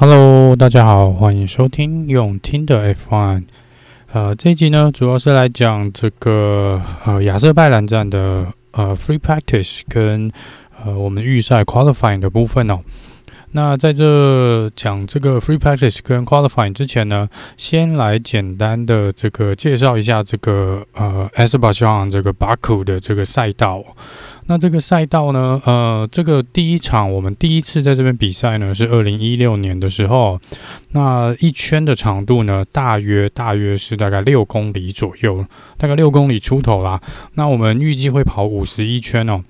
Hello，大家好，欢迎收听用听的 F1。呃，这一集呢，主要是来讲这个呃亚瑟拜兰站的呃 Free Practice 跟呃我们预赛 Qualifying 的部分哦。那在这讲这个 Free Practice 跟 Qualifying 之前呢，先来简单的这个介绍一下这个呃 Azerbaijan 这个巴库的这个赛道。那这个赛道呢，呃，这个第一场我们第一次在这边比赛呢，是二零一六年的时候。那一圈的长度呢，大约大约是大概六公里左右，大概六公里出头啦。那我们预计会跑五十一圈哦。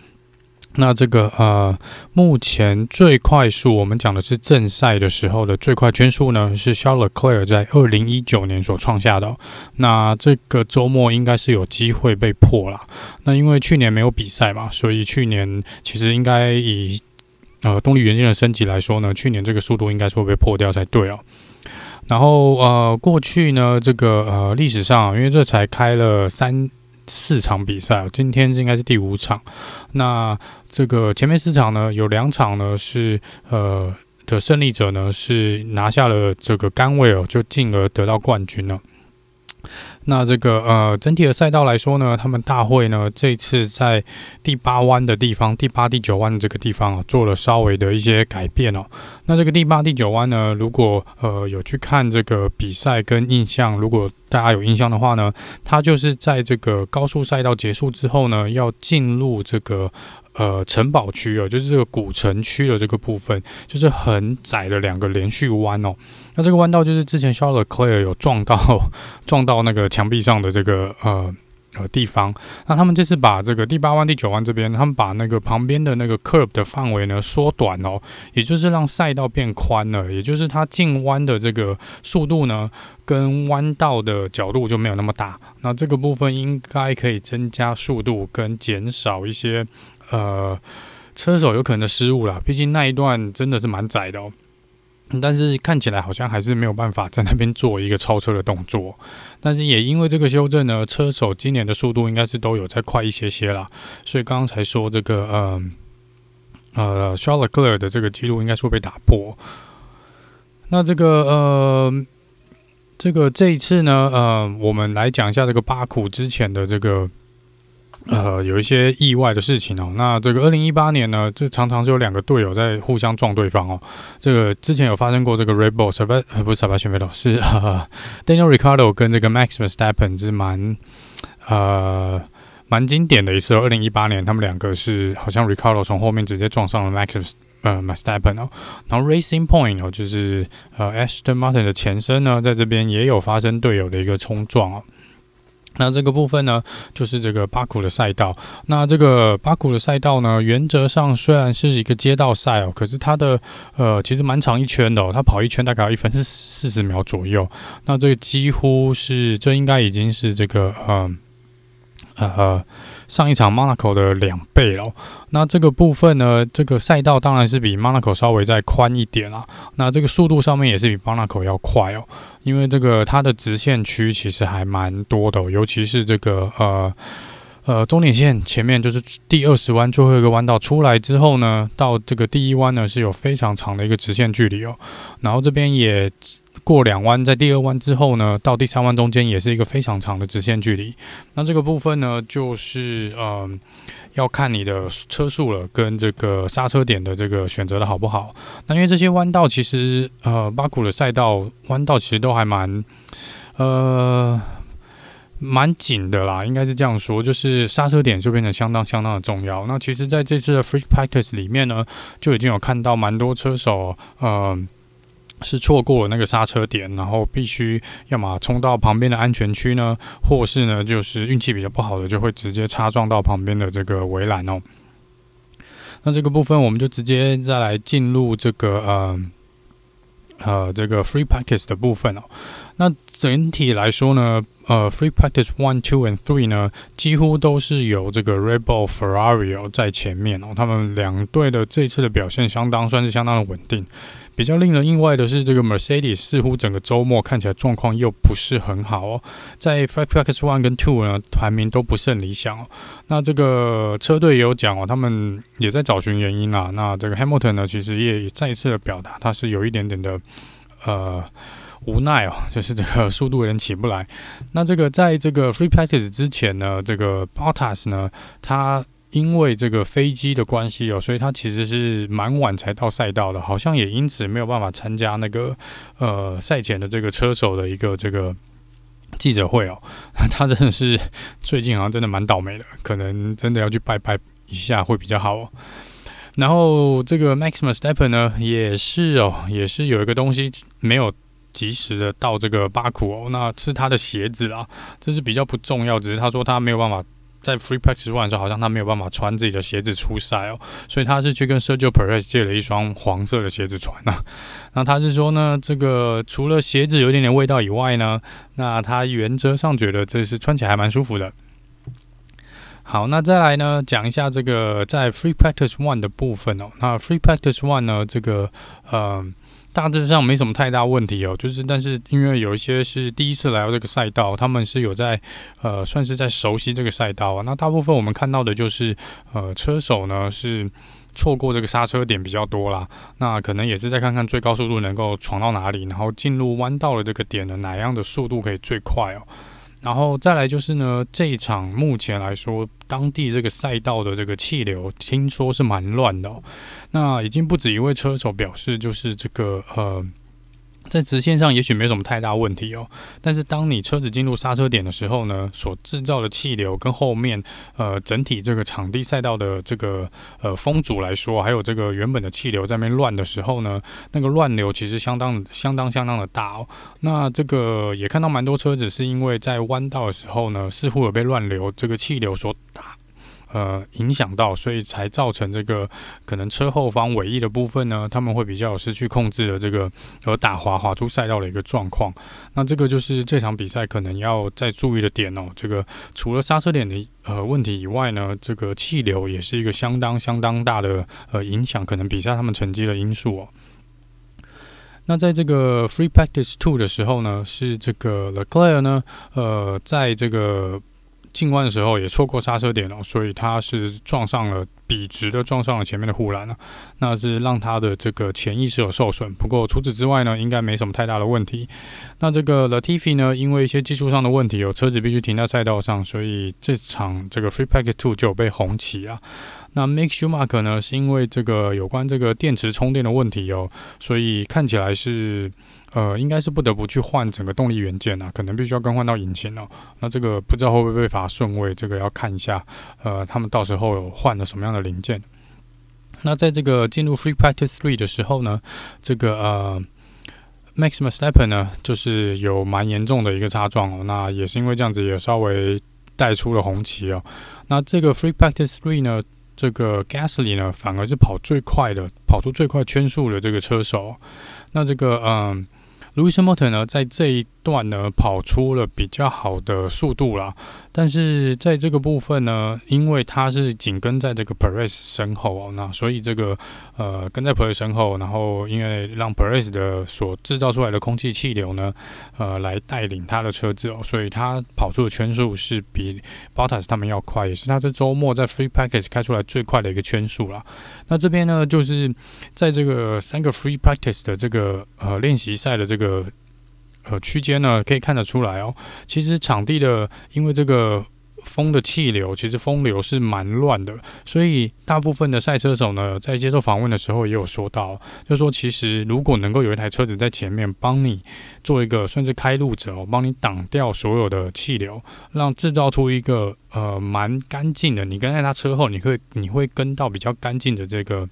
那这个呃，目前最快速，我们讲的是正赛的时候的最快圈速呢，是 Charles Leclerc 在二零一九年所创下的。那这个周末应该是有机会被破了。那因为去年没有比赛嘛，所以去年其实应该以呃动力元件的升级来说呢，去年这个速度应该是会被破掉才对哦。然后呃，过去呢，这个呃历史上，因为这才开了三。四场比赛，今天应该是第五场。那这个前面四场呢，有两场呢是呃的胜利者呢是拿下了这个甘位哦，就进而得到冠军了。那这个呃整体的赛道来说呢，他们大会呢这次在第八弯的地方，第八、第九弯这个地方啊，做了稍微的一些改变哦。那这个第八、第九弯呢，如果呃有去看这个比赛跟印象，如果大家有印象的话呢，它就是在这个高速赛道结束之后呢，要进入这个呃城堡区哦，就是这个古城区的这个部分，就是很窄的两个连续弯哦。那这个弯道就是之前 Charles Leclerc 有撞到撞到那个。墙壁上的这个呃呃地方，那他们这次把这个第八弯、第九弯这边，他们把那个旁边的那个 curb 的范围呢缩短哦，也就是让赛道变宽了，也就是它进弯的这个速度呢，跟弯道的角度就没有那么大。那这个部分应该可以增加速度跟减少一些呃车手有可能的失误啦，毕竟那一段真的是蛮窄的哦。但是看起来好像还是没有办法在那边做一个超车的动作，但是也因为这个修正呢，车手今年的速度应该是都有再快一些些啦，所以刚刚才说这个呃呃 Charles Leclerc 的这个记录应该是会被打破。那这个呃这个这一次呢，呃，我们来讲一下这个巴库之前的这个。呃，有一些意外的事情哦。那这个二零一八年呢，这常常是有两个队友在互相撞对方哦。这个之前有发生过，这个 Red Bull 是不是 Sebastian Vettel 是呃 Daniel r i c a r d o 跟这个 Max Verstappen 是蛮呃蛮经典的一次。二零一八年，他们两个是好像 Ricardo 从后面直接撞上了 Max 呃 Verstappen 哦。然后 Racing Point 哦，就是呃 Aston Martin 的前身呢，在这边也有发生队友的一个冲撞哦。那这个部分呢，就是这个巴库的赛道。那这个巴库的赛道呢，原则上虽然是一个街道赛哦，可是它的呃其实蛮长一圈的哦，它跑一圈大概要一分四十秒左右。那这个几乎是，这应该已经是这个呃。呃，上一场 Monaco 的两倍了。那这个部分呢，这个赛道当然是比 Monaco 稍微再宽一点啦。那这个速度上面也是比 Monaco 要快哦，因为这个它的直线区其实还蛮多的，尤其是这个呃。呃，终点线前面就是第二十弯最后一个弯道出来之后呢，到这个第一弯呢是有非常长的一个直线距离哦。然后这边也过两弯，在第二弯之后呢，到第三弯中间也是一个非常长的直线距离。那这个部分呢，就是呃要看你的车速了，跟这个刹车点的这个选择的好不好。那因为这些弯道其实呃巴库的赛道弯道其实都还蛮呃。蛮紧的啦，应该是这样说，就是刹车点就变得相当相当的重要。那其实在这次的 Free Practice 里面呢，就已经有看到蛮多车手，呃，是错过了那个刹车点，然后必须要么冲到旁边的安全区呢，或是呢，就是运气比较不好的，就会直接擦撞到旁边的这个围栏哦。那这个部分我们就直接再来进入这个呃。呃，这个 free practice 的部分哦，那整体来说呢，呃，Free Practice One、Two and Three 呢，几乎都是有这个 Red Bull、Ferrari 在前面哦。他们两队的这次的表现相当算是相当的稳定。比较令人意外的是，这个 Mercedes 似乎整个周末看起来状况又不是很好哦。在 Free Practice One 跟 Two 呢，排名都不是很理想哦。那这个车队也有讲哦，他们也在找寻原因啊。那这个 Hamilton 呢，其实也再一次的表达，他是有一点点的呃。无奈哦，就是这个速度有点起不来。那这个在这个 free practice 之前呢，这个 Bottas 呢，他因为这个飞机的关系哦，所以他其实是蛮晚才到赛道的，好像也因此没有办法参加那个呃赛前的这个车手的一个这个记者会哦。他真的是最近好像真的蛮倒霉的，可能真的要去拜拜一下会比较好哦。然后这个 Max Verstappen 呢，也是哦，也是有一个东西没有。及时的到这个巴库哦，那是他的鞋子啦，这是比较不重要，只是他说他没有办法在 Free Practice One 的时候，好像他没有办法穿自己的鞋子出赛哦，所以他是去跟 Sergio Perez 借了一双黄色的鞋子穿啊。那他是说呢，这个除了鞋子有一点点味道以外呢，那他原则上觉得这是穿起来还蛮舒服的。好，那再来呢，讲一下这个在 Free Practice One 的部分哦。那 Free Practice One 呢，这个呃。大致上没什么太大问题哦，就是但是因为有一些是第一次来到这个赛道，他们是有在呃算是在熟悉这个赛道啊。那大部分我们看到的就是呃车手呢是错过这个刹车点比较多啦，那可能也是在看看最高速度能够闯到哪里，然后进入弯道的这个点的哪样的速度可以最快哦。然后再来就是呢，这一场目前来说，当地这个赛道的这个气流听说是蛮乱的。那已经不止一位车手表示，就是这个呃。在直线上也许没什么太大问题哦，但是当你车子进入刹车点的时候呢，所制造的气流跟后面呃整体这个场地赛道的这个呃风阻来说，还有这个原本的气流在那边乱的时候呢，那个乱流其实相当相当相当的大哦。那这个也看到蛮多车子是因为在弯道的时候呢，似乎有被乱流这个气流所打。呃，影响到，所以才造成这个可能车后方尾翼的部分呢，他们会比较失去控制的这个而打滑滑出赛道的一个状况。那这个就是这场比赛可能要再注意的点哦。这个除了刹车点的呃问题以外呢，这个气流也是一个相当相当大的呃影响，可能比赛他们成绩的因素哦。那在这个 Free Practice Two 的时候呢，是这个 Leclerc 呢，呃，在这个。进弯的时候也错过刹车点了，所以他是撞上了，笔直的撞上了前面的护栏了，那是让他的这个潜意识有受损。不过除此之外呢，应该没什么太大的问题。那这个 Latifi 呢，因为一些技术上的问题，有车子必须停在赛道上，所以这场这个 Free Pack Two 就被红旗啊。那 Mick Schumacher 呢，是因为这个有关这个电池充电的问题哦，所以看起来是呃，应该是不得不去换整个动力元件啊，可能必须要更换到引擎哦。那这个不知道会不会被罚顺位，这个要看一下。呃，他们到时候换了什么样的零件？那在这个进入 Free Practice Three 的时候呢，这个呃，Max Verstappen 呢，就是有蛮严重的一个擦撞哦。那也是因为这样子，也稍微带出了红旗哦。那这个 Free Practice Three 呢，这个 Gasly 呢，反而是跑最快的，跑出最快圈速的这个车手。那这个嗯。呃 Lewis Hamilton 呢，在这一段呢跑出了比较好的速度啦，但是在这个部分呢，因为他是紧跟在这个 Perez 身后哦，那所以这个呃跟在 Perez 身后，然后因为让 Perez 的所制造出来的空气气流呢，呃来带领他的车子哦，所以他跑出的圈数是比 Bottas 他们要快，也是他这周末在 Free Practice 开出来最快的一个圈数啦。那这边呢，就是在这个三个 Free Practice 的这个呃练习赛的这个。呃区间呢，可以看得出来哦。其实场地的，因为这个风的气流，其实风流是蛮乱的，所以大部分的赛车手呢，在接受访问的时候也有说到，就说其实如果能够有一台车子在前面帮你做一个算是开路者哦，帮你挡掉所有的气流，让制造出一个呃蛮干净的，你跟在他车后，你会你会跟到比较干净的这个。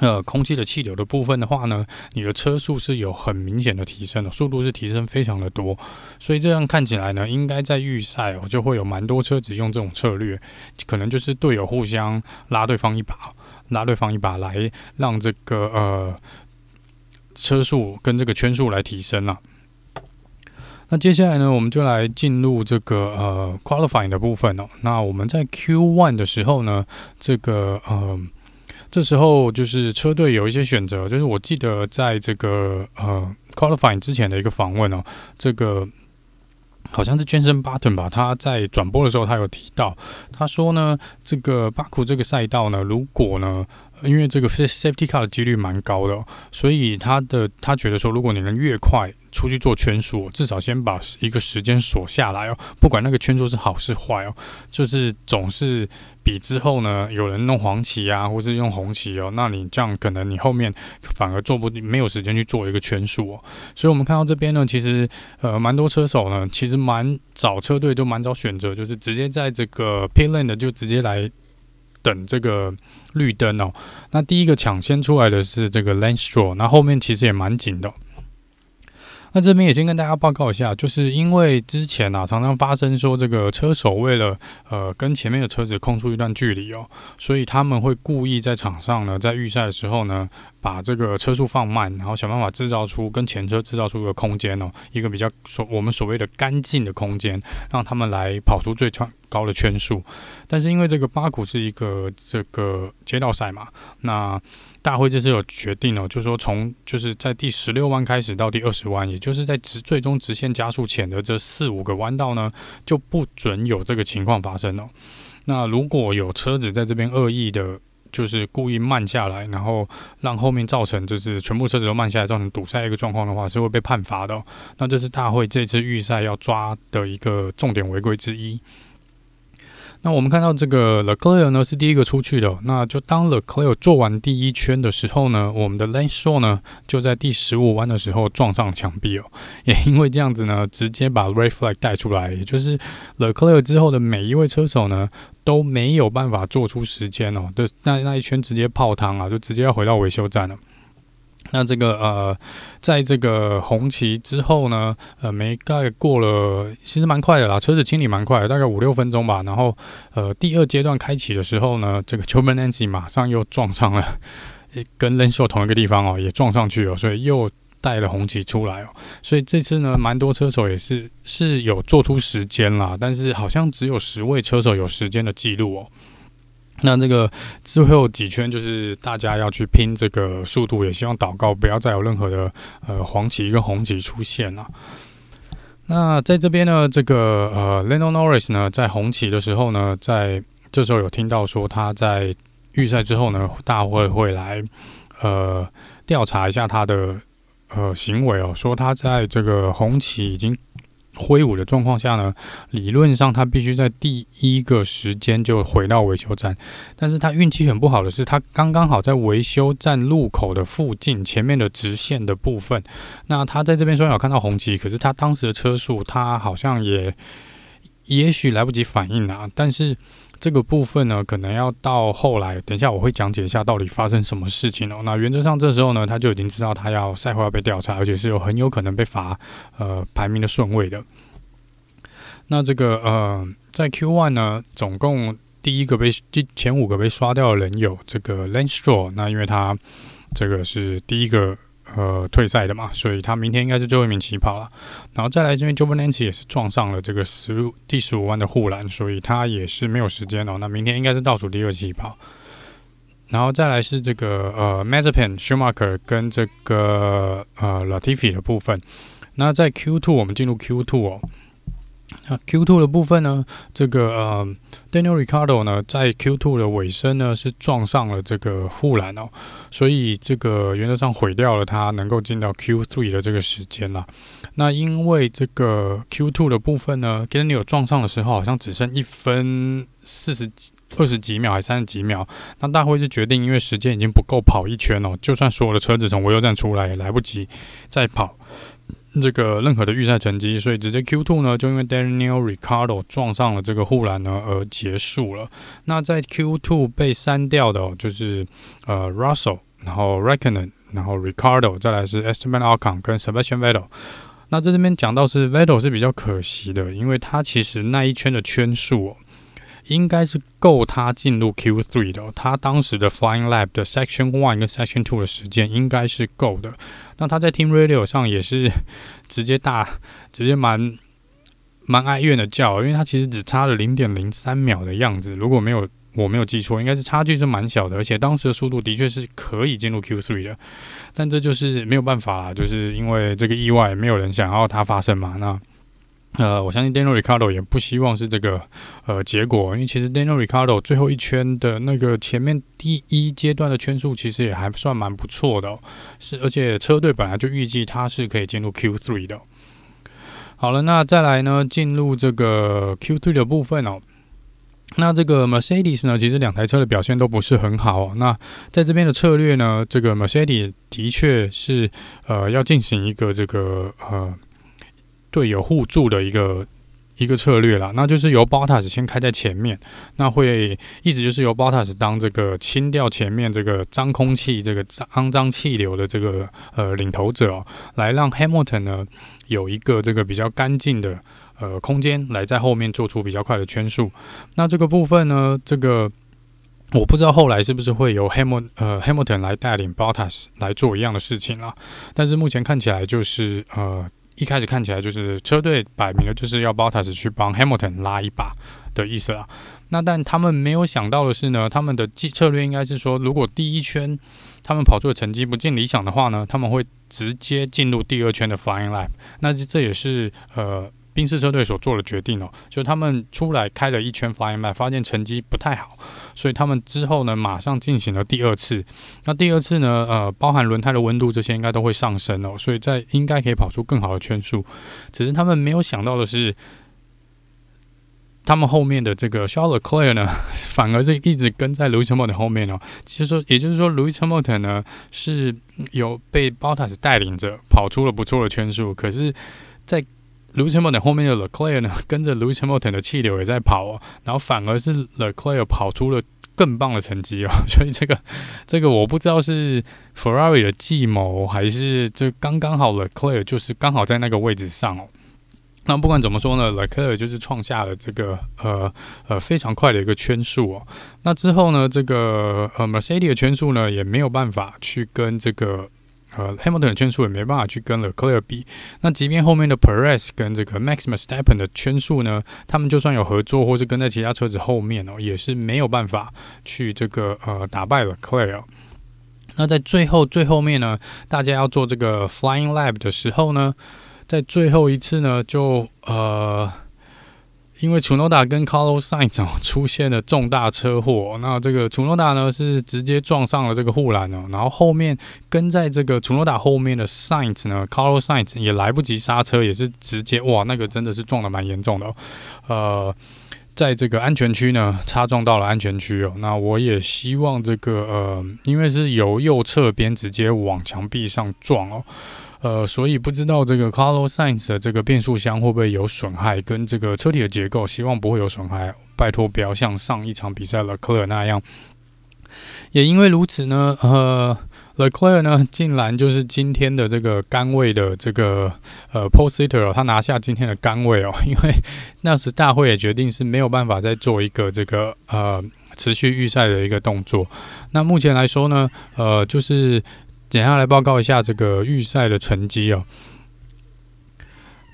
呃，空气的气流的部分的话呢，你的车速是有很明显的提升的，速度是提升非常的多，所以这样看起来呢，应该在预赛哦，就会有蛮多车子用这种策略，可能就是队友互相拉对方一把，拉对方一把来让这个呃车速跟这个圈数来提升了。那接下来呢，我们就来进入这个呃 qualifying 的部分哦。那我们在 Q One 的时候呢，这个呃，这时候就是车队有一些选择，就是我记得在这个呃 qualifying 之前的一个访问哦，这个好像是 Jenson Button 吧，他在转播的时候他有提到，他说呢，这个巴库这个赛道呢，如果呢。因为这个 safety car 的几率蛮高的，所以他的他觉得说，如果你能越快出去做圈数，至少先把一个时间锁下来哦，不管那个圈数是好是坏哦，就是总是比之后呢有人弄黄旗啊，或是用红旗哦，那你这样可能你后面反而做不没有时间去做一个圈数哦。所以我们看到这边呢，其实呃蛮多车手呢，其实蛮早车队都蛮早选择，就是直接在这个 pit lane 的就直接来。等这个绿灯哦，那第一个抢先出来的是这个 Lance Stroll，那后面其实也蛮紧的。那这边也先跟大家报告一下，就是因为之前啊常常发生说这个车手为了呃跟前面的车子空出一段距离哦，所以他们会故意在场上呢，在预赛的时候呢。把这个车速放慢，然后想办法制造出跟前车制造出一个空间哦，一个比较所我们所谓的干净的空间，让他们来跑出最高的圈数。但是因为这个巴古是一个这个街道赛嘛，那大会这次有决定哦，就是说从就是在第十六弯开始到第二十弯，也就是在直最终直线加速前的这四五个弯道呢，就不准有这个情况发生哦。那如果有车子在这边恶意的。就是故意慢下来，然后让后面造成就是全部车子都慢下来，造成堵塞一个状况的话，是会被判罚的。那这是大会这次预赛要抓的一个重点违规之一。那我们看到这个 Leclerc 呢是第一个出去的，那就当 Leclerc 做完第一圈的时候呢，我们的 Lance Stroll 呢就在第十五弯的时候撞上墙壁哦，也因为这样子呢，直接把 Red Flag 带出来，也就是 Leclerc 之后的每一位车手呢都没有办法做出时间哦，的那那一圈直接泡汤啊，就直接要回到维修站了。那这个呃，在这个红旗之后呢，呃，没盖过了，其实蛮快的啦，车子清理蛮快的，大概五六分钟吧。然后呃，第二阶段开启的时候呢，这个 Giovinazzi 马上又撞上了，跟 Lance Stroll 同一个地方哦，也撞上去了，所以又带了红旗出来哦。所以这次呢，蛮多车手也是是有做出时间啦，但是好像只有十位车手有时间的记录哦。那这个最后几圈就是大家要去拼这个速度，也希望祷告不要再有任何的呃黄旗跟红旗出现了。那在这边呢，这个呃 Lando Norris 呢，在红旗的时候呢，在这时候有听到说他在预赛之后呢，大会会来呃调查一下他的呃行为哦，说他在这个红旗已经。挥舞的状况下呢，理论上他必须在第一个时间就回到维修站，但是他运气很不好的是，他刚刚好在维修站路口的附近，前面的直线的部分。那他在这边虽然有看到红旗，可是他当时的车速，他好像也也许来不及反应啊，但是。这个部分呢，可能要到后来，等一下我会讲解一下到底发生什么事情哦。那原则上这时候呢，他就已经知道他要赛后要被调查，而且是有很有可能被罚呃排名的顺位的。那这个呃，在 Q One 呢，总共第一个被第前五个被刷掉的人有这个 Lance Stroll，那因为他这个是第一个。呃，退赛的嘛，所以他明天应该是最后一名起跑了。然后再来这边 j o v a n a n c i 也是撞上了这个十五第十五弯的护栏，所以他也是没有时间哦。那明天应该是倒数第二起跑。然后再来是这个呃，Mazepin、Schumacher 跟这个呃，Latifi 的部分。那在 Q2，我们进入 Q2 哦。那 Q2 的部分呢，这个呃，Daniel r i c a r d o 呢，在 Q2 的尾声呢是撞上了这个护栏哦，所以这个原则上毁掉了他能够进到 Q3 的这个时间啦。那因为这个 Q2 的部分呢，Daniel 撞上的时候好像只剩一分四十几、二十几秒还是三十几秒，那大会就决定，因为时间已经不够跑一圈哦，就算所有的车子从维修站出来也来不及再跑。这个任何的预赛成绩，所以直接 Q Two 呢，就因为 Daniel Ricardo 撞上了这个护栏呢而结束了。那在 Q Two 被删掉的，就是呃 Russell，然后 r e c k o n e n 然后 Ricardo，再来是 Esteban Ocon 跟 Sebastian Vettel。那在这边讲到是 Vettel 是比较可惜的，因为他其实那一圈的圈数应该是够他进入 Q3 的。他当时的 Flying Lap 的 Section One 跟 Section Two 的时间应该是够的。那他在 Team Radio 上也是 直接大，直接蛮蛮哀怨的叫，因为他其实只差了零点零三秒的样子。如果没有我没有记错，应该是差距是蛮小的，而且当时的速度的确是可以进入 Q3 的。但这就是没有办法啦，就是因为这个意外，没有人想要它发生嘛。那。呃，我相信 Daniel Ricardo 也不希望是这个呃结果，因为其实 Daniel Ricardo 最后一圈的那个前面第一阶段的圈数其实也还算蛮不错的，是而且车队本来就预计他是可以进入 Q3 的。好了，那再来呢，进入这个 Q3 的部分哦。那这个 Mercedes 呢，其实两台车的表现都不是很好哦。那在这边的策略呢，这个 Mercedes 的确是呃要进行一个这个呃。队友互助的一个一个策略啦，那就是由 Bottas 先开在前面，那会一直就是由 Bottas 当这个清掉前面这个脏空气、这个脏脏气流的这个呃领头者，来让 Hamilton 呢有一个这个比较干净的呃空间来在后面做出比较快的圈速。那这个部分呢，这个我不知道后来是不是会由 Hamilton 呃 Hamilton 来带领 Bottas 来做一样的事情啦，但是目前看起来就是呃。一开始看起来就是车队摆明了就是要 Bottas 去帮 Hamilton 拉一把的意思啦。那但他们没有想到的是呢，他们的计策略应该是说，如果第一圈他们跑出的成绩不尽理想的话呢，他们会直接进入第二圈的 Flying Lap。那这也是呃。宾士车队所做的决定哦，就他们出来开了一圈 FIA，发现成绩不太好，所以他们之后呢，马上进行了第二次。那第二次呢，呃，包含轮胎的温度这些应该都会上升哦，所以在应该可以跑出更好的圈数。只是他们没有想到的是，他们后面的这个 Charles Leclerc 呢，反而是一直跟在 Lewis Hamilton 后面哦。其实说，也就是说，Lewis Hamilton 呢是有被 Bottas 带领着跑出了不错的圈数，可是，在 Lewis Hamilton 后面的 Leclerc 呢，跟着 Lewis Hamilton 的气流也在跑哦，然后反而是 Leclerc 跑出了更棒的成绩哦，所以这个这个我不知道是 Ferrari 的计谋，还是这刚刚好 Leclerc 就是刚好在那个位置上哦。那不管怎么说呢，Leclerc 就是创下了这个呃呃非常快的一个圈数哦。那之后呢，这个呃 Mercedes 的圈数呢也没有办法去跟这个。呃，Hamilton 的圈数也没办法去跟 l e c l e r 比。那即便后面的 Perez 跟这个 Max Verstappen 的圈数呢，他们就算有合作，或是跟在其他车子后面哦，也是没有办法去这个呃打败 l e c l e r。那在最后最后面呢，大家要做这个 Flying Lab 的时候呢，在最后一次呢，就呃。因为楚诺达跟 Carlos Sainz 出现了重大车祸，那这个楚诺达呢是直接撞上了这个护栏哦，然后后面跟在这个楚诺达后面的 Sainz 呢，Carlos Sainz 也来不及刹车，也是直接哇，那个真的是撞得蛮严重的，呃，在这个安全区呢擦撞到了安全区哦，那我也希望这个呃，因为是由右侧边直接往墙壁上撞哦。呃，所以不知道这个 Carlos Sainz 的这个变速箱会不会有损害，跟这个车体的结构，希望不会有损害。拜托不要像上一场比赛 Leclerc 那样。也因为如此呢，呃 l e c l e r 呢，竟然就是今天的这个杆位的这个呃 p o s i t e r，他拿下今天的杆位哦，因为那时大会也决定是没有办法再做一个这个呃持续预赛的一个动作。那目前来说呢，呃，就是。接下来报告一下这个预赛的成绩哦。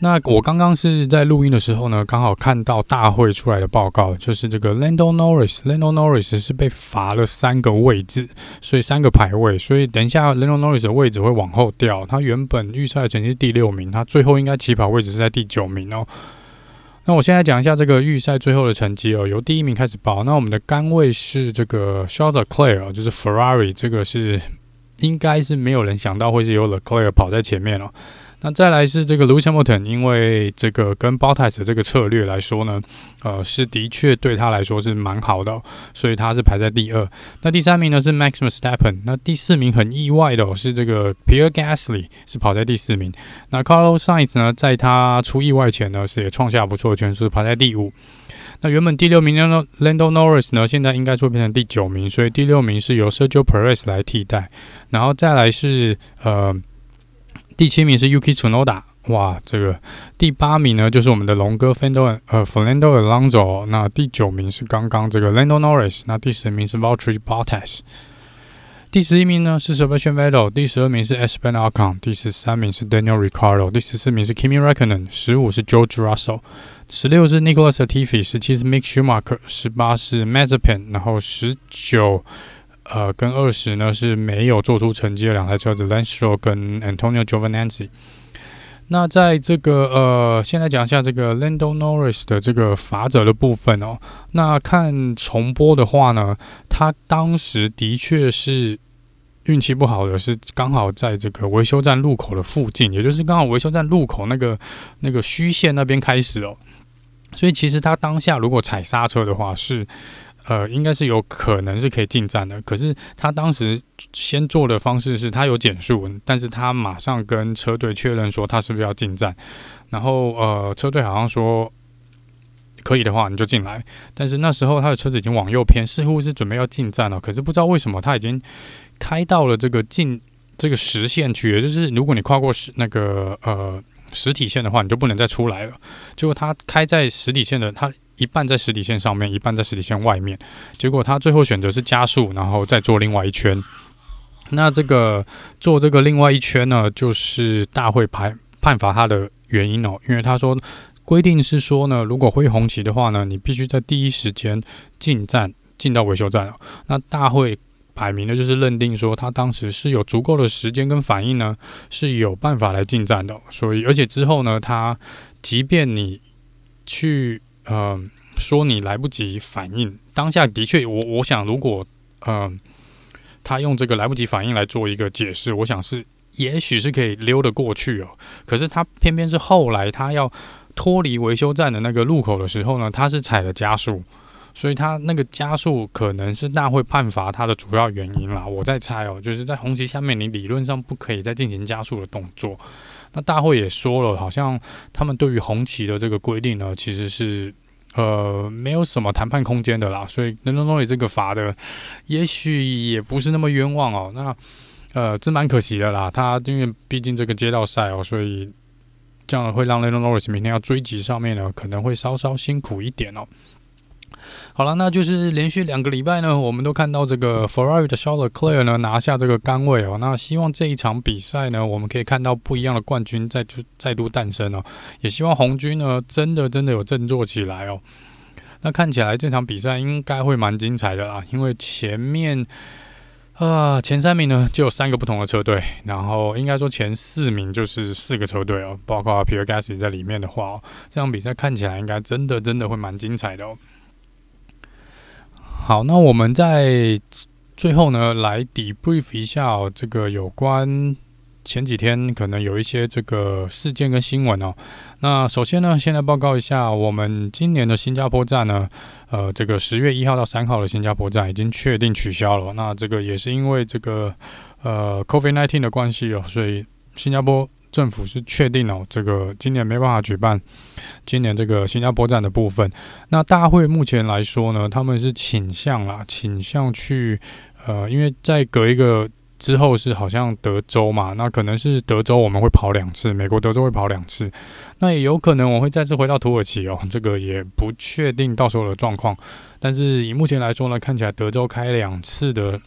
那我刚刚是在录音的时候呢，刚好看到大会出来的报告，就是这个 Lando Norris，Lando Norris 是被罚了三个位置，所以三个排位，所以等一下 Lando Norris 的位置会往后掉。他原本预赛的成绩是第六名，他最后应该起跑位置是在第九名哦。那我现在讲一下这个预赛最后的成绩哦，由第一名开始报。那我们的杆位是这个 s h o r t e r c l a i r 就是 Ferrari，这个是。应该是没有人想到会是由 Leclerc 跑在前面了。那再来是这个 Lewis Hamilton，因为这个跟 Bottas 这个策略来说呢，呃，是的确对他来说是蛮好的，所以他是排在第二。那第三名呢是 Max Verstappen，那第四名很意外的哦，是这个 Pierre Gasly 是跑在第四名。那 Carlos Sainz 呢，在他出意外前呢，是也创下不错的圈数，排在第五。那原本第六名的 Lando Norris 呢，现在应该会变成第九名，所以第六名是由 Sergio Perez 来替代。然后再来是呃第七名是 Yuki Tsunoda，哇，这个第八名呢，就是我们的龙哥 Fernando 呃 Fernando Alonso，那第九名是刚刚这个 Lando Norris，那第十名是 Valtteri Bottas，第十一名呢是 Sebastian Vettel，第十二名是 Esteban Ocon，第十三名是 Daniel r i c a r d o 第十四名是 Kimi Räikkönen，十五是 George Russell，十六是 Nicholas Latifi，十七是 Mick Schumacher，十八是 Mazepin，然后十九。呃，跟二十呢是没有做出成绩的两台车子 Lancero 跟 Antonio Giovinazzi。那在这个呃，先来讲一下这个 Lando Norris 的这个罚则的部分哦。那看重播的话呢，他当时的确是运气不好的，是刚好在这个维修站路口的附近，也就是刚好维修站路口那个那个虚线那边开始哦。所以其实他当下如果踩刹车的话是。呃，应该是有可能是可以进站的，可是他当时先做的方式是他有减速，但是他马上跟车队确认说他是不是要进站，然后呃，车队好像说可以的话你就进来，但是那时候他的车子已经往右偏，似乎是准备要进站了，可是不知道为什么他已经开到了这个进这个实线区，也就是如果你跨过实那个呃实体线的话，你就不能再出来了。结果他开在实体线的他。一半在实体线上面，一半在实体线外面。结果他最后选择是加速，然后再做另外一圈。那这个做这个另外一圈呢，就是大会判判罚他的原因哦，因为他说规定是说呢，如果挥红旗的话呢，你必须在第一时间进站，进到维修站。那大会摆明的就是认定说，他当时是有足够的时间跟反应呢，是有办法来进站的。所以，而且之后呢，他即便你去。嗯、说你来不及反应，当下的确，我我想，如果嗯、他用这个来不及反应来做一个解释，我想是也许是可以溜得过去哦。可是他偏偏是后来他要脱离维修站的那个路口的时候呢，他是踩了加速，所以他那个加速可能是大会判罚他的主要原因啦。我在猜哦，就是在红旗下面，你理论上不可以再进行加速的动作。那大会也说了，好像他们对于红旗的这个规定呢，其实是呃没有什么谈判空间的啦。所以 Lando n o r i 这个罚的，也许也不是那么冤枉哦。那呃，真蛮可惜的啦。他因为毕竟这个街道赛哦，所以这样会让 Lando n o r i s 明天要追击上面呢，可能会稍稍辛苦一点哦。好了，那就是连续两个礼拜呢，我们都看到这个 Ferrari 的 Charles Leclerc 呢拿下这个杆位哦。那希望这一场比赛呢，我们可以看到不一样的冠军再度再度诞生哦。也希望红军呢真的真的有振作起来哦。那看起来这场比赛应该会蛮精彩的啦，因为前面啊、呃、前三名呢就有三个不同的车队，然后应该说前四名就是四个车队哦，包括 Pierre Gasly 在里面的话哦，这场比赛看起来应该真的真的会蛮精彩的哦。好，那我们在最后呢，来 debrief 一下，这个有关前几天可能有一些这个事件跟新闻哦。那首先呢，先来报告一下，我们今年的新加坡站呢，呃，这个十月一号到三号的新加坡站已经确定取消了。那这个也是因为这个呃 COVID-19 的关系哦，所以新加坡。政府是确定哦，这个今年没办法举办今年这个新加坡站的部分。那大会目前来说呢，他们是倾向啦，倾向去呃，因为再隔一个之后是好像德州嘛，那可能是德州我们会跑两次，美国德州会跑两次，那也有可能我会再次回到土耳其哦，这个也不确定到时候的状况。但是以目前来说呢，看起来德州开两次的。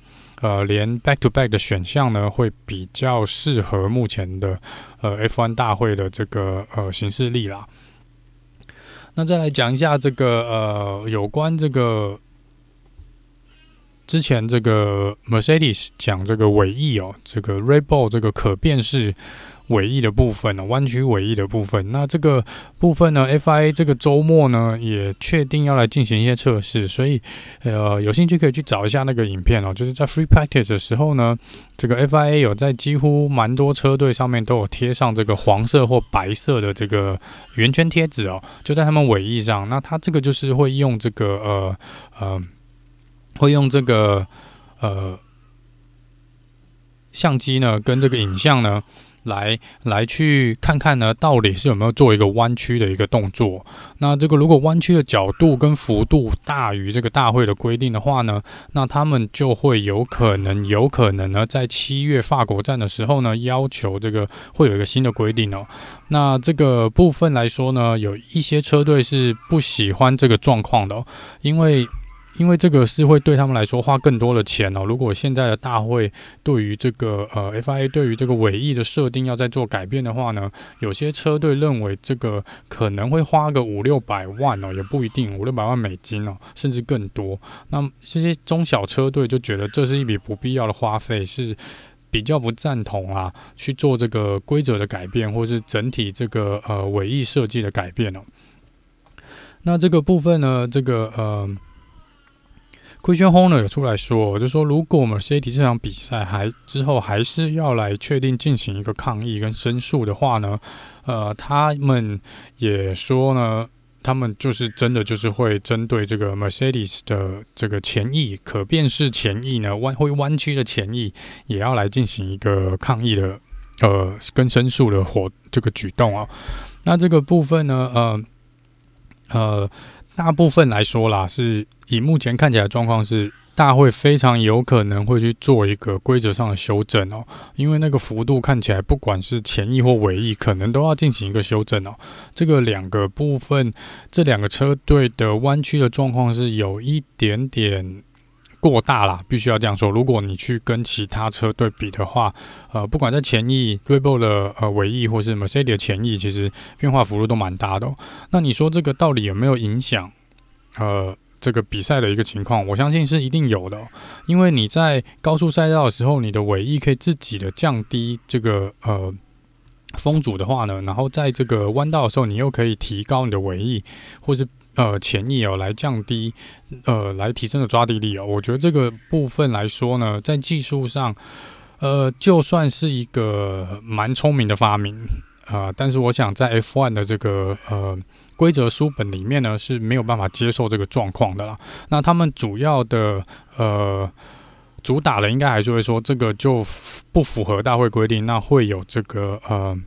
呃，连 back to back 的选项呢，会比较适合目前的呃 F1 大会的这个呃形式力啦。那再来讲一下这个呃有关这个之前这个 Mercedes 讲这个尾翼哦，这个 Rebel 这个可变式。尾翼的部分呢，弯曲尾翼的部分，那这个部分呢，FIA 这个周末呢也确定要来进行一些测试，所以呃有兴趣可以去找一下那个影片哦，就是在 Free Practice 的时候呢，这个 FIA 有在几乎蛮多车队上面都有贴上这个黄色或白色的这个圆圈贴纸哦，就在他们尾翼上，那它这个就是会用这个呃呃会用这个呃相机呢跟这个影像呢。来来去看看呢，到底是有没有做一个弯曲的一个动作。那这个如果弯曲的角度跟幅度大于这个大会的规定的话呢，那他们就会有可能有可能呢，在七月法国站的时候呢，要求这个会有一个新的规定哦。那这个部分来说呢，有一些车队是不喜欢这个状况的哦，因为。因为这个是会对他们来说花更多的钱哦。如果现在的大会对于这个呃 FIA 对于这个尾翼的设定要再做改变的话呢，有些车队认为这个可能会花个五六百万哦，也不一定五六百万美金哦，甚至更多。那这些中小车队就觉得这是一笔不必要的花费，是比较不赞同啊去做这个规则的改变，或是整体这个呃尾翼设计的改变哦。那这个部分呢，这个呃。Christian Horner 有出来说，就说如果 Mercedes 这场比赛还之后还是要来确定进行一个抗议跟申诉的话呢，呃，他们也说呢，他们就是真的就是会针对这个 Mercedes 的这个前翼可变式前翼呢，弯会弯曲的前翼也要来进行一个抗议的呃跟申诉的活这个举动啊。那这个部分呢，呃呃。大部分来说啦，是以目前看起来状况是，大会非常有可能会去做一个规则上的修正哦，因为那个幅度看起来，不管是前翼或尾翼，可能都要进行一个修正哦。这个两个部分，这两个车队的弯曲的状况是有一点点。过大啦，必须要这样说。如果你去跟其他车对比的话，呃，不管在前翼、Rebel 的呃尾翼，或是 Mercedes 的前翼，其实变化幅度都蛮大的哦。那你说这个到底有没有影响？呃，这个比赛的一个情况，我相信是一定有的。因为你在高速赛道的时候，你的尾翼可以自己的降低这个呃风阻的话呢，然后在这个弯道的时候，你又可以提高你的尾翼，或是。呃，前翼哦，来降低，呃，来提升的抓地力哦。我觉得这个部分来说呢，在技术上，呃，就算是一个蛮聪明的发明啊，但是我想在 F1 的这个呃规则书本里面呢，是没有办法接受这个状况的啦。那他们主要的呃主打的，应该还是会说这个就不符合大会规定，那会有这个呃。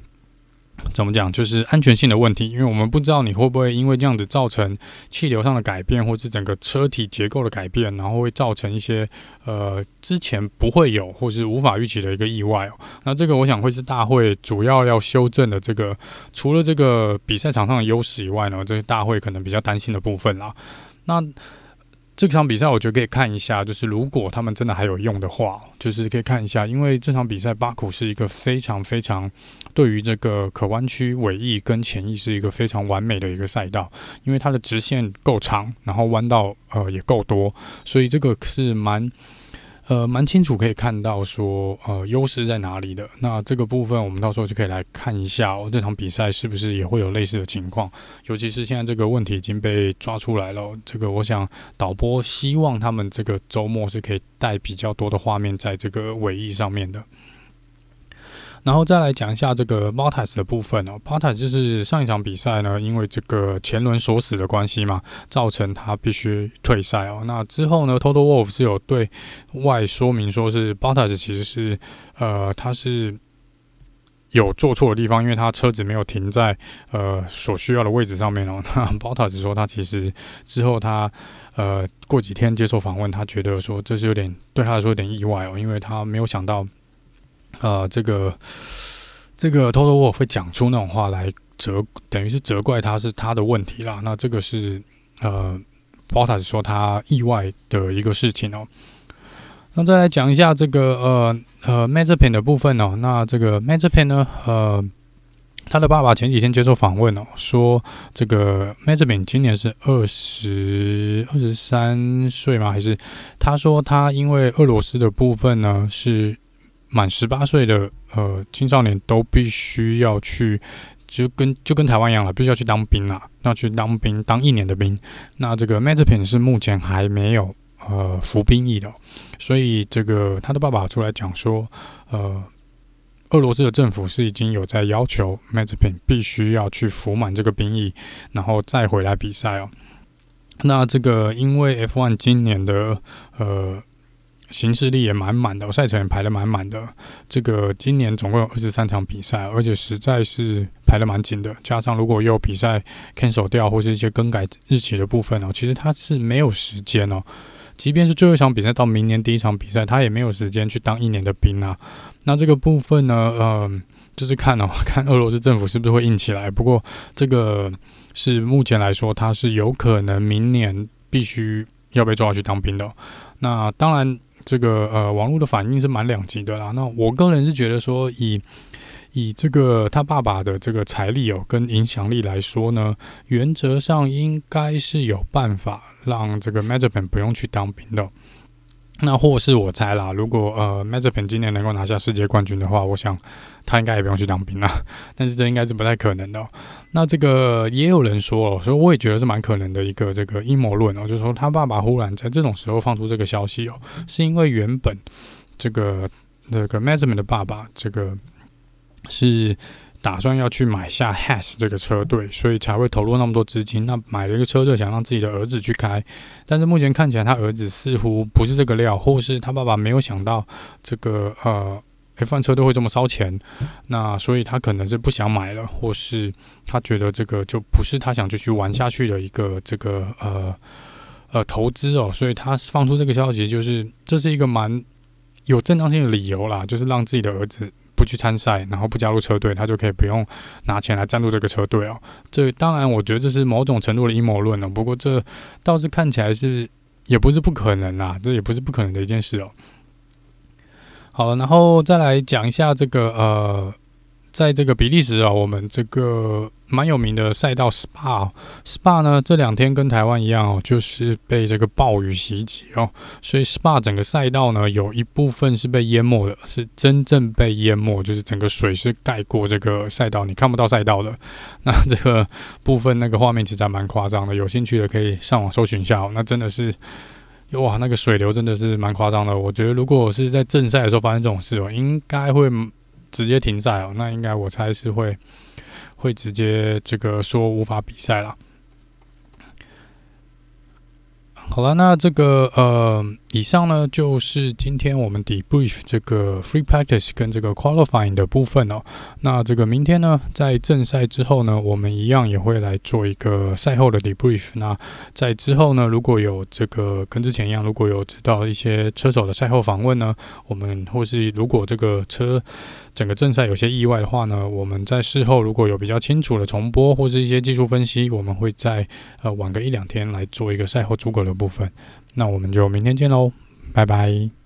怎么讲？就是安全性的问题，因为我们不知道你会不会因为这样子造成气流上的改变，或是整个车体结构的改变，然后会造成一些呃之前不会有或是无法预期的一个意外哦。那这个我想会是大会主要要修正的这个，除了这个比赛场上的优势以外呢，这是大会可能比较担心的部分啦。那。这场比赛我觉得可以看一下，就是如果他们真的还有用的话，就是可以看一下，因为这场比赛巴库是一个非常非常对于这个可弯曲尾翼跟前翼是一个非常完美的一个赛道，因为它的直线够长，然后弯道呃也够多，所以这个是蛮。呃，蛮清楚可以看到说，呃，优势在哪里的。那这个部分，我们到时候就可以来看一下哦，这场比赛是不是也会有类似的情况？尤其是现在这个问题已经被抓出来了，这个我想导播希望他们这个周末是可以带比较多的画面在这个尾翼上面的。然后再来讲一下这个 Bottas 的部分哦，Bottas 就是上一场比赛呢，因为这个前轮锁死的关系嘛，造成他必须退赛哦。那之后呢，Toto Wolff 是有对外说明说是 Bottas 其实是呃他是有做错的地方，因为他车子没有停在呃所需要的位置上面哦。那 Bottas 说他其实之后他呃过几天接受访问，他觉得说这是有点对他来说有点意外哦，因为他没有想到。呃，这个这个 Toto Wolff 会讲出那种话来责，等于是责怪他是他的问题啦。那这个是呃，Bottas 说他意外的一个事情哦。那再来讲一下这个呃呃 Mazepin 的部分哦。那这个 Mazepin 呢，呃，他的爸爸前几天接受访问哦，说这个 Mazepin 今年是二十二十三岁吗？还是他说他因为俄罗斯的部分呢是。满十八岁的呃青少年都必须要去，就跟就跟台湾一样了，必须要去当兵啊，那去当兵，当一年的兵。那这个 Mazepin 是目前还没有呃服兵役的，所以这个他的爸爸出来讲说，呃，俄罗斯的政府是已经有在要求 Mazepin 必须要去服满这个兵役，然后再回来比赛哦。那这个因为 F1 今年的呃。行事历也满满的，赛程也排得满满的。这个今年总共有二十三场比赛，而且实在是排得蛮紧的。加上如果又有比赛 cancel 掉或是一些更改日期的部分哦，其实他是没有时间哦。即便是最后一场比赛到明年第一场比赛，他也没有时间去当一年的兵啊。那这个部分呢，嗯，就是看哦，看俄罗斯政府是不是会硬起来。不过这个是目前来说，他是有可能明年必须要被抓去当兵的。那当然。这个呃，网络的反应是蛮两极的啦。那我个人是觉得说以，以这个他爸爸的这个财力哦跟影响力来说呢，原则上应该是有办法让这个 Mazepin 不用去当兵的。那或是我猜啦，如果呃 Mazepin 今年能够拿下世界冠军的话，我想他应该也不用去当兵了。但是这应该是不太可能的喔。那这个也有人说了，所以我也觉得是蛮可能的一个这个阴谋论哦，就是说他爸爸忽然在这种时候放出这个消息哦，是因为原本这个那个 Mazepin 的爸爸这个是。打算要去买下 Has 这个车队，所以才会投入那么多资金。那买了一个车队，想让自己的儿子去开，但是目前看起来他儿子似乎不是这个料，或是他爸爸没有想到这个呃 F1 车队会这么烧钱，那所以他可能是不想买了，或是他觉得这个就不是他想继续玩下去的一个这个呃呃投资哦，所以他放出这个消息，就是这是一个蛮有正当性的理由啦，就是让自己的儿子。不去参赛，然后不加入车队，他就可以不用拿钱来赞助这个车队哦。这当然，我觉得这是某种程度的阴谋论了。不过，这倒是看起来是也不是不可能啦，这也不是不可能的一件事哦。好，然后再来讲一下这个呃。在这个比利时啊，我们这个蛮有名的赛道 Spa，Spa 呢这两天跟台湾一样哦，就是被这个暴雨袭击哦，所以 Spa 整个赛道呢有一部分是被淹没的，是真正被淹没，就是整个水是盖过这个赛道，你看不到赛道的。那这个部分那个画面其实还蛮夸张的，有兴趣的可以上网搜寻一下哦。那真的是哇，那个水流真的是蛮夸张的。我觉得如果是在正赛的时候发生这种事哦，应该会。直接停赛哦，那应该我猜是会会直接这个说无法比赛了。好了，那这个呃，以上呢就是今天我们 debrief 这个 free practice 跟这个 qualifying 的部分哦。那这个明天呢，在正赛之后呢，我们一样也会来做一个赛后的 debrief。那在之后呢，如果有这个跟之前一样，如果有知道一些车手的赛后访问呢，我们或是如果这个车整个正赛有些意外的话呢，我们在事后如果有比较清楚的重播或是一些技术分析，我们会在呃晚个一两天来做一个赛后诸葛的部分，那我们就明天见喽，拜拜。